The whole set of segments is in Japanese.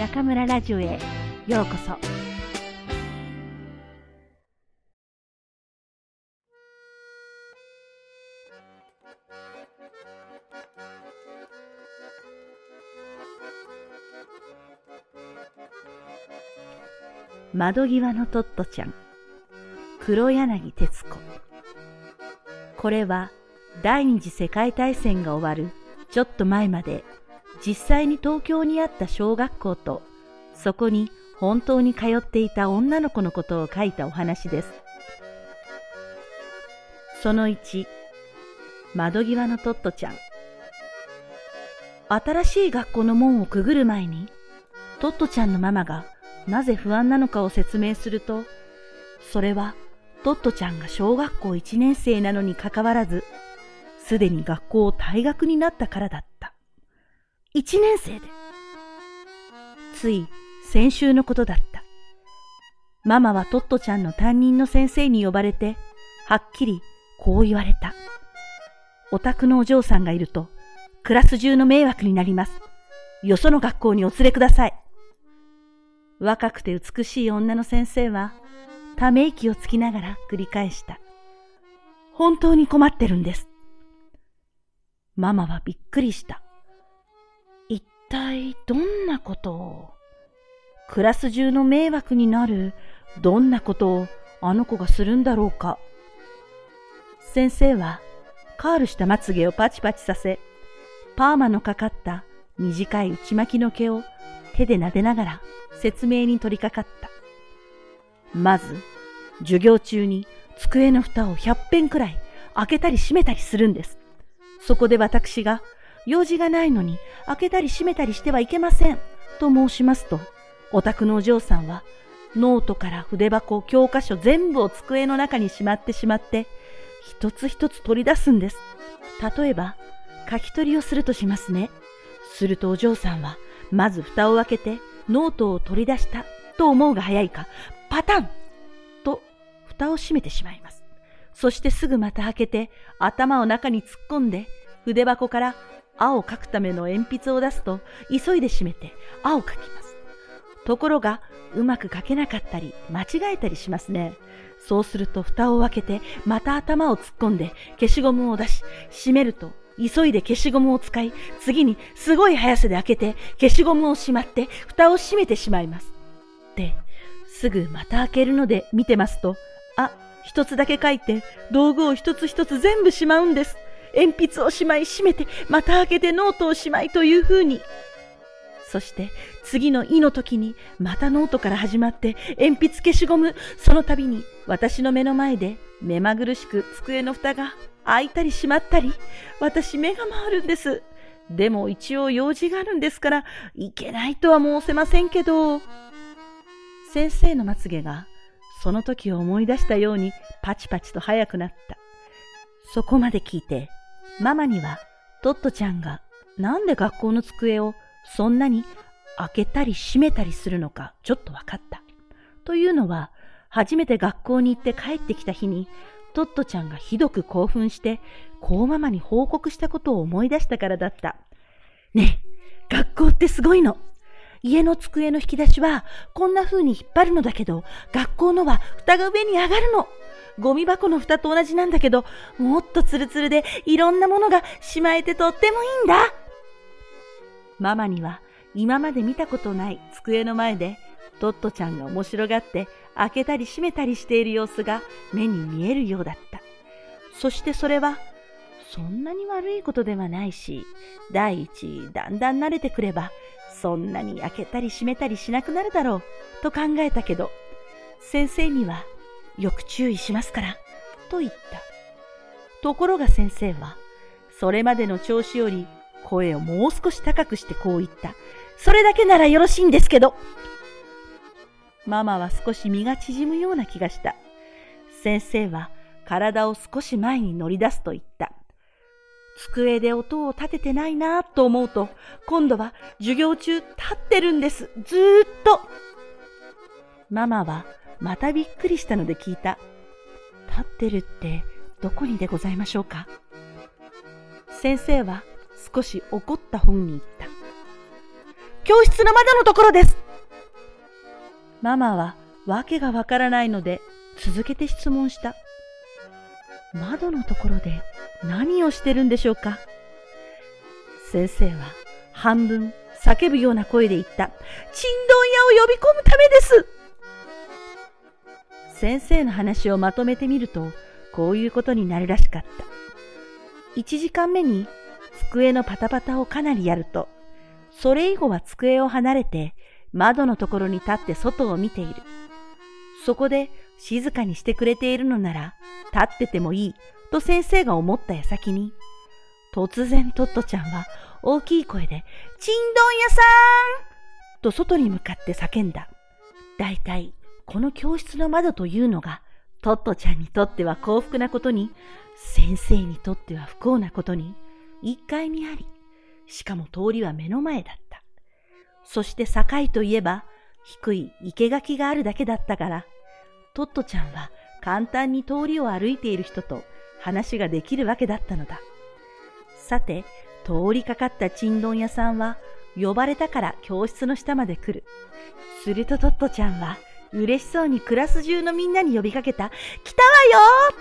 中村ラジオへようこそ。窓際のトットちゃん。黒柳徹子。これは第二次世界大戦が終わるちょっと前まで実際に東京にあった小学校とそこに本当に通っていた女の子のことを書いたお話です。その1、窓際のトットちゃん。新しい学校の門をくぐる前に、トットちゃんのママがなぜ不安なのかを説明すると、それはトットちゃんが小学校1年生なのにかかわらず、すでに学校を退学になったからだった。1年生で。つい先週のことだった。ママはトットちゃんの担任の先生に呼ばれて、はっきりこう言われた。お宅のお嬢さんがいると、クラス中の迷惑になります。よその学校にお連れください。若くて美しい女の先生は、ため息をつきながら繰り返した。本当に困ってるんです。ママはびっくりした。一体どんなことをクラス中の迷惑になるどんなことをあの子がするんだろうか。先生はカールしたまつげをパチパチさせ、パーマのかかった短い内巻きの毛を手で撫でながら説明に取り掛かった。まず、授業中に机の蓋を100遍くらい開けたり閉めたりするんです。そこで私が、用事がないのに開けたり閉めたりしてはいけません、と申しますと、お宅のお嬢さんは、ノートから筆箱、教科書全部を机の中にしまってしまって、一つ一つ取り出すんです。例えば、書き取りをするとしますね。するとお嬢さんは、まず蓋を開けて、ノートを取り出したと思うが早いか、パタンと蓋を閉めてしまいます。そしてすぐまた開けて、頭を中に突っ込んで、筆箱から青を描くための鉛筆を出すと、急いで閉めて青を描きます。ところが、うまく書けなかったり、間違えたりしますね。そうすると蓋を開けて、また頭を突っ込んで、消しゴムを出し、閉めると、急いで消しゴムを使い、次にすごい速さで開けて、消しゴムをしまって、蓋を閉めてしまいます。で、すぐまた開けるので見てますと、あ、一つだけ書いて、道具を一つ一つ全部しまうんです。鉛筆をしまい閉めて、また開けてノートをしまいというふうに。そして次の「い」の時にまたノートから始まって鉛筆消しゴムその度に私の目の前で目まぐるしく机の蓋が開いたり閉まったり私目が回るんです。でも一応用事があるんですからいけないとは申せませんけど先生のまつげがその時を思い出したようにパチパチと速くなった。そこまで聞いてママにはトットちゃんがなんで学校の机をそんなに開けたり閉めたりするのかちょっと分かった。というのは、初めて学校に行って帰ってきた日に、トットちゃんがひどく興奮して、こうママに報告したことを思い出したからだった。ねえ、学校ってすごいの。家の机の引き出しはこんな風に引っ張るのだけど、学校のは蓋が上に上がるの。ゴミ箱の蓋と同じなんだけど、もっとツルツルでいろんなものがしまえてとってもいいんだ。ママには今まで見たことない机の前でトットちゃんが面白がって開けたり閉めたりしている様子が目に見えるようだった。そしてそれはそんなに悪いことではないし、第一、だんだん慣れてくれば、そんなに開けたり閉めたりしなくなるだろう、と考えたけど、先生には、よく注意しますから、と言った。ところが先生は、それまでの調子より声をもう少し高くしてこう言った。それだけならよろしいんですけど。ママは少し身が縮むような気がした。先生は体を少し前に乗り出すと言った。机で音を立ててないなと思うと、今度は授業中立ってるんです。ずーっと。ママはまたびっくりしたので聞いた。立ってるってどこにでございましょうか？先生は少し怒った本に言った。教室の窓のところです。ママはわけがわからないので続けて質問した。窓のところで何をしてるんでしょうか？先生は半分叫ぶような声で言った。ちんどん屋を呼び込むためです先生の話をまとめてみると、こういうことになるらしかった。1時間目に机のパタパタをかなりやると、それ以後は机を離れて窓のところに立って外を見ている。そこで静かにしてくれているのなら立っててもいいと先生が思った矢先に、突然トットちゃんは大きい声で、ちんどん屋さんと外に向かって叫んだ。だいたいこの教室の窓というのがトットちゃんにとっては幸福なことに、先生にとっては不幸なことに、1階にあり、しかも通りは目の前だった。そして境といえば、低い生垣があるだけだったから、トットちゃんは簡単に通りを歩いている人と話ができるわけだったのだ。さて、通りかかったちんどん屋さんは、呼ばれたから教室の下まで来る。するとトットちゃんは、嬉しそうにクラス中のみんなに呼びかけた。来たわよ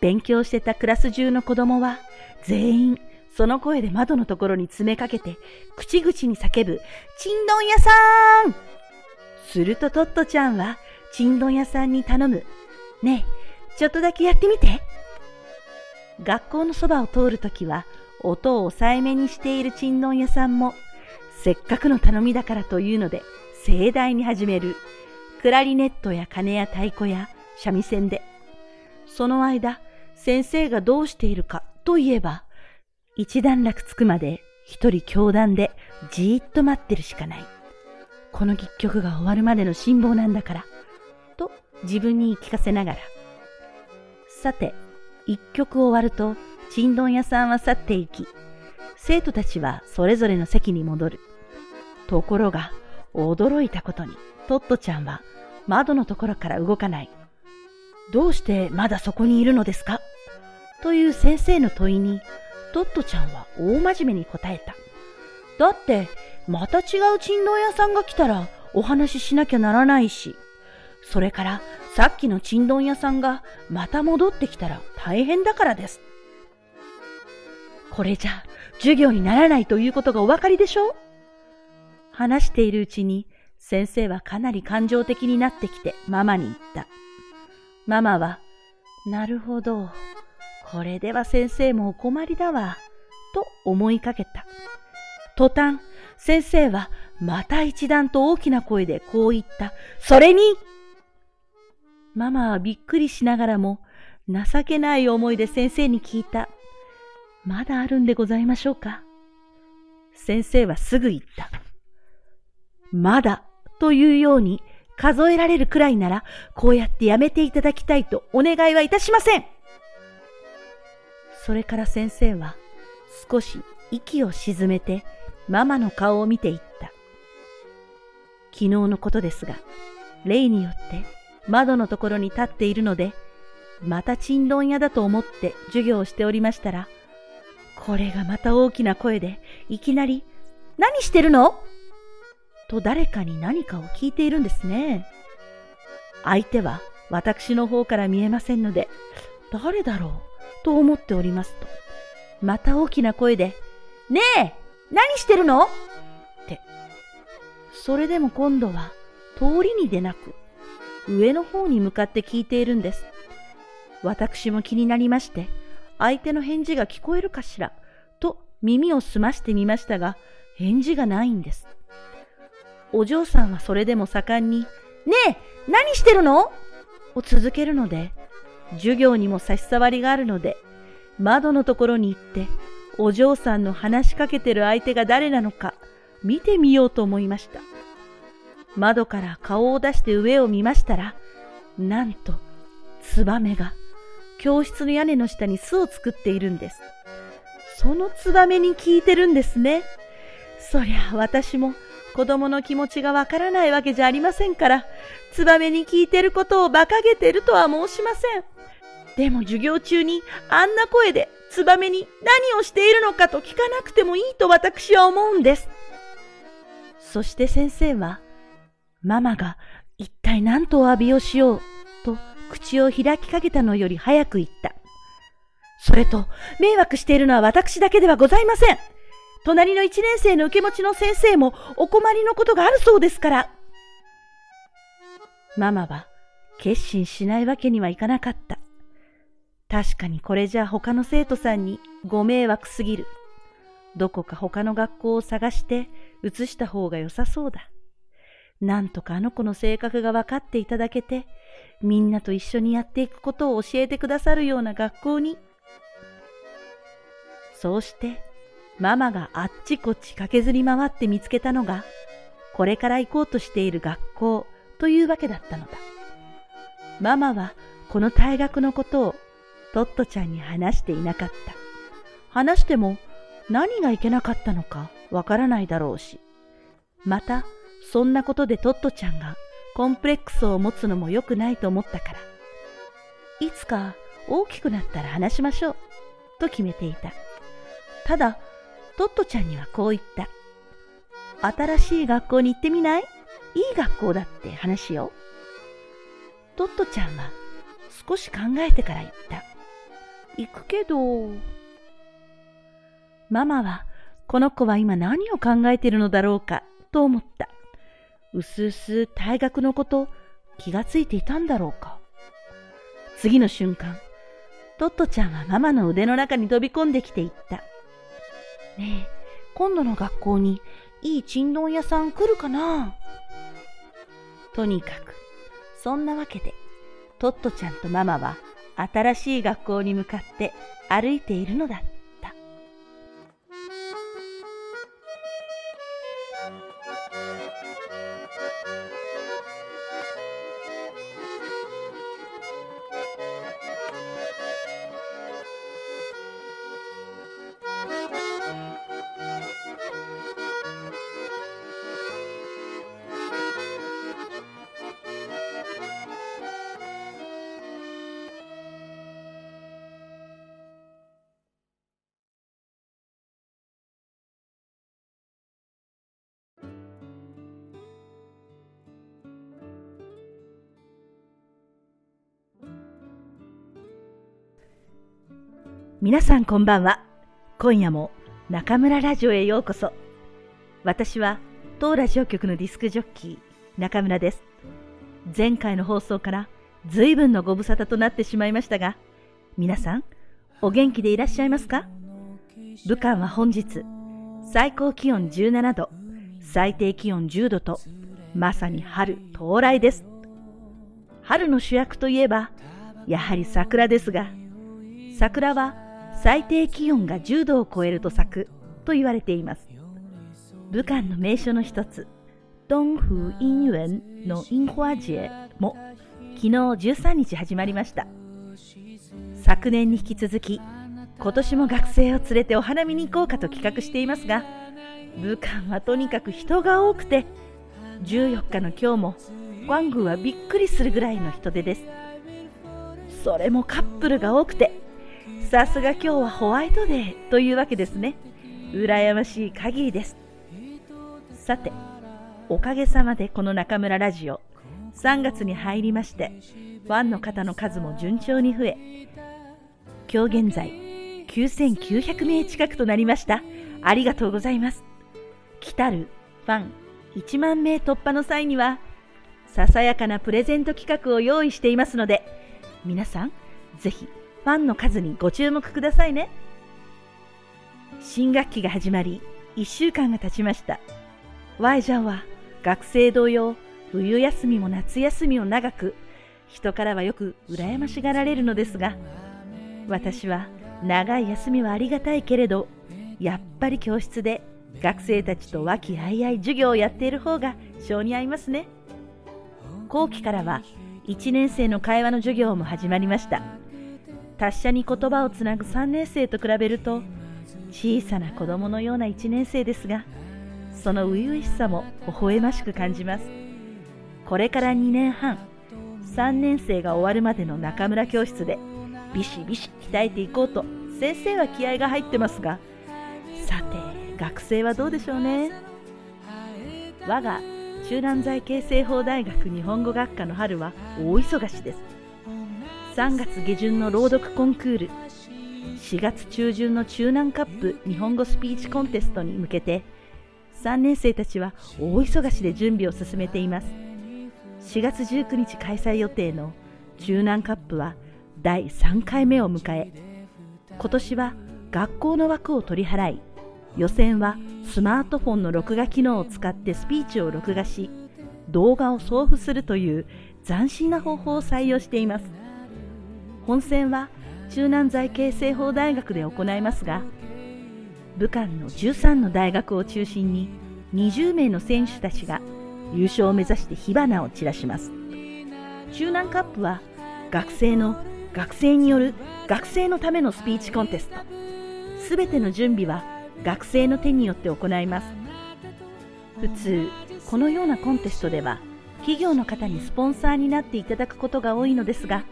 勉強してたクラス中の子供は、全員、その声で窓のところに詰めかけて、口々に叫ぶ、ちんどん屋さんするとトットちゃんは、ちんどん屋さんに頼む。ねえ、ちょっとだけやってみて。学校のそばを通るときは、音を抑えめにしているちんどん屋さんも、せっかくの頼みだからというので、盛大に始める。クラリネットや鐘や太鼓や三味線で。その間、先生がどうしているかといえば、一段落つくまで一人教団でじーっと待ってるしかない。この戯曲が終わるまでの辛抱なんだから、と自分に言い聞かせながら。さて、一曲終わると、ちんどん屋さんは去っていき、生徒たちはそれぞれの席に戻る。ところが、驚いたことに、トットちゃんは窓のところから動かない。どうしてまだそこにいるのですか？という先生の問いに、トットちゃんは大真面目に答えた。だって、また違う珍道屋さんが来たらお話ししなきゃならないし、それからさっきの珍丼屋さんがまた戻ってきたら大変だからです。これじゃ授業にならないということがお分かりでしょ？う話しているうちに先生はかなり感情的になってきてママに言った。ママは、なるほど。これでは先生もお困りだわ。と思いかけた。途端、先生はまた一段と大きな声でこう言った。それにママはびっくりしながらも情けない思いで先生に聞いた。まだあるんでございましょうか？先生はすぐ言った。まだというように数えられるくらいなら、こうやってやめていただきたいとお願いはいたしません。それから先生は少し息を沈めてママの顔を見ていった。昨日のことですが、例によって窓のところに立っているので、またちんどん屋だと思って授業をしておりましたら、これがまた大きな声でいきなり、何してるの？と誰かに何かを聞いているんですね。相手は私の方から見えませんので、誰だろうと思っておりますと、また大きな声で、ねえ何してるの？って。それでも今度は通りに出なく、上の方に向かって聞いているんです。私も気になりまして、相手の返事が聞こえるかしら、と耳を澄ましてみましたが、返事がないんです。お嬢さんはそれでも盛んに、ねえ、何してるの？を続けるので、授業にも差し障りがあるので、窓のところに行って、お嬢さんの話しかけてる相手が誰なのか見てみようと思いました。窓から顔を出して上を見ましたら、なんと、ツバメが教室の屋根の下に巣を作っているんです。そのツバメに聞いてるんですね。そりゃ私も子供の気持ちがわからないわけじゃありませんから、ツバメに聞いてることを馬鹿げてるとは申しません。でも授業中にあんな声でツバメに何をしているのかと聞かなくてもいいと私は思うんです。そして先生は、ママが一体何とお詫びをしようと口を開きかけたのより早く言った。それと、迷惑しているのは私だけではございません。隣の一年生の受け持ちの先生もお困りのことがあるそうですから。ママは決心しないわけにはいかなかった。確かにこれじゃ他の生徒さんにご迷惑すぎる。どこか他の学校を探して移した方が良さそうだ。なんとかあの子の性格が分かっていただけて、みんなと一緒にやっていくことを教えてくださるような学校に。そうして、ママがあっちこっち駆けずり回って見つけたのが、これから行こうとしている学校というわけだったのだ。ママはこの退学のことをトットちゃんに話していなかった。話しても何がいけなかったのかわからないだろうし、またそんなことでトットちゃんがコンプレックスを持つのも良くないと思ったから、いつか大きくなったら話しましょうと決めていた。ただ、トットちゃんにはこう言った。新しい学校に行ってみない？いい学校だって話よ。トットちゃんは少し考えてから言った。行くけど、ママはこの子は今何を考えてるのだろうか？と思った。うすうす退学のこと気がついていたんだろうか？次の瞬間、トットちゃんはママの腕の中に飛び込んできていった。ねえ、今度の学校にいいちんどん屋さん来るかな？とにかく、そんなわけで、トットちゃんとママは新しい学校に向かって歩いているのだった。皆さんこんばんは。今夜も中村ラジオへようこそ。私は当ラジオ局のディスクジョッキー中村です。前回の放送から随分のご無沙汰となってしまいましたが、皆さんお元気でいらっしゃいますか？武漢は本日最高気温17度、最低気温10度とまさに春到来です。春の主役といえばやはり桜ですが、桜は最低気温が10度を超えると咲くと言われています。武漢の名所の一つ、東風陰園の樱花節も昨日13日始まりました。昨年に引き続き、今年も学生を連れてお花見に行こうかと企画していますが、武漢はとにかく人が多くて、14日の今日も、ワングはびっくりするぐらいの人出です。それもカップルが多くて、さすが今日はホワイトデーというわけですね。羨ましい限りです。さて、おかげさまでこの中村ラジオ、3月に入りまして、ファンの方の数も順調に増え、今日現在、9900名近くとなりました。ありがとうございます。来たるファン1万名突破の際には、ささやかなプレゼント企画を用意していますので、皆さん、ぜひファンの数にご注目くださいね。新学期が始まり、1週間が経ちました。Y ジャンは学生同様、冬休みも夏休みも長く、人からはよく羨ましがられるのですが、私は長い休みはありがたいけれど、やっぱり教室で学生たちと和気あいあい授業をやっている方が性に合いますね。後期からは1年生の会話の授業も始まりました。達者に言葉をつなぐ3年生と比べると小さな子供のような1年生ですがその初々しさも微笑ましく感じますこれから2年半3年生が終わるまでの中村教室でビシビシ鍛えていこうと先生は気合が入ってますがさて学生はどうでしょうね我が中南財形成法大学日本語学科の春は大忙しです。3月下旬の朗読コンクール、4月中旬の中南カップ日本語スピーチコンテストに向けて、3年生たちは大忙しで準備を進めています。4月19日開催予定の中南カップは第3回目を迎え、今年は学校の枠を取り払い、予選はスマートフォンの録画機能を使ってスピーチを録画し、動画を送付するという斬新な方法を採用しています。本戦は中南財形成法大学で行いますが、武漢の13の大学を中心に20名の選手たちが優勝を目指して火花を散らします。中南カップは学生の学生による学生のためのスピーチコンテスト。すべての準備は学生の手によって行います。普通、このようなコンテストでは企業の方にスポンサーになっていただくことが多いのですが、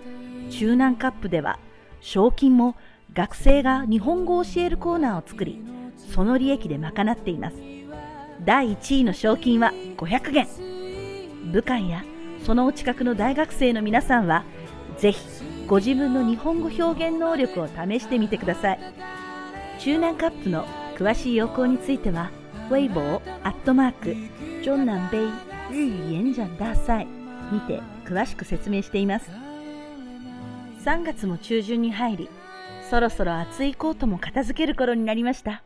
中南カップでは賞金も学生が日本語を教えるコーナーを作り、その利益で賄っています。第1位の賞金は500元。武漢やそのお近くの大学生の皆さんは、ぜひご自分の日本語表現能力を試してみてください。中南カップの詳しい要項については、ウェイボーアットマーク、ジョン南米日語演講大赛にて詳しく説明しています。3月も中旬に入り、そろそろ暑いコートも片付ける頃になりました。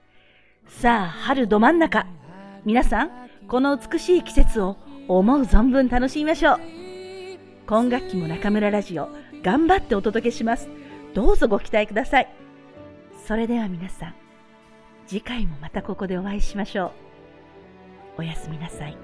さあ、春ど真ん中。皆さん、この美しい季節を思う存分楽しみましょう。今学期も中村ラジオ、頑張ってお届けします。どうぞご期待ください。それでは皆さん、次回もまたここでお会いしましょう。おやすみなさい。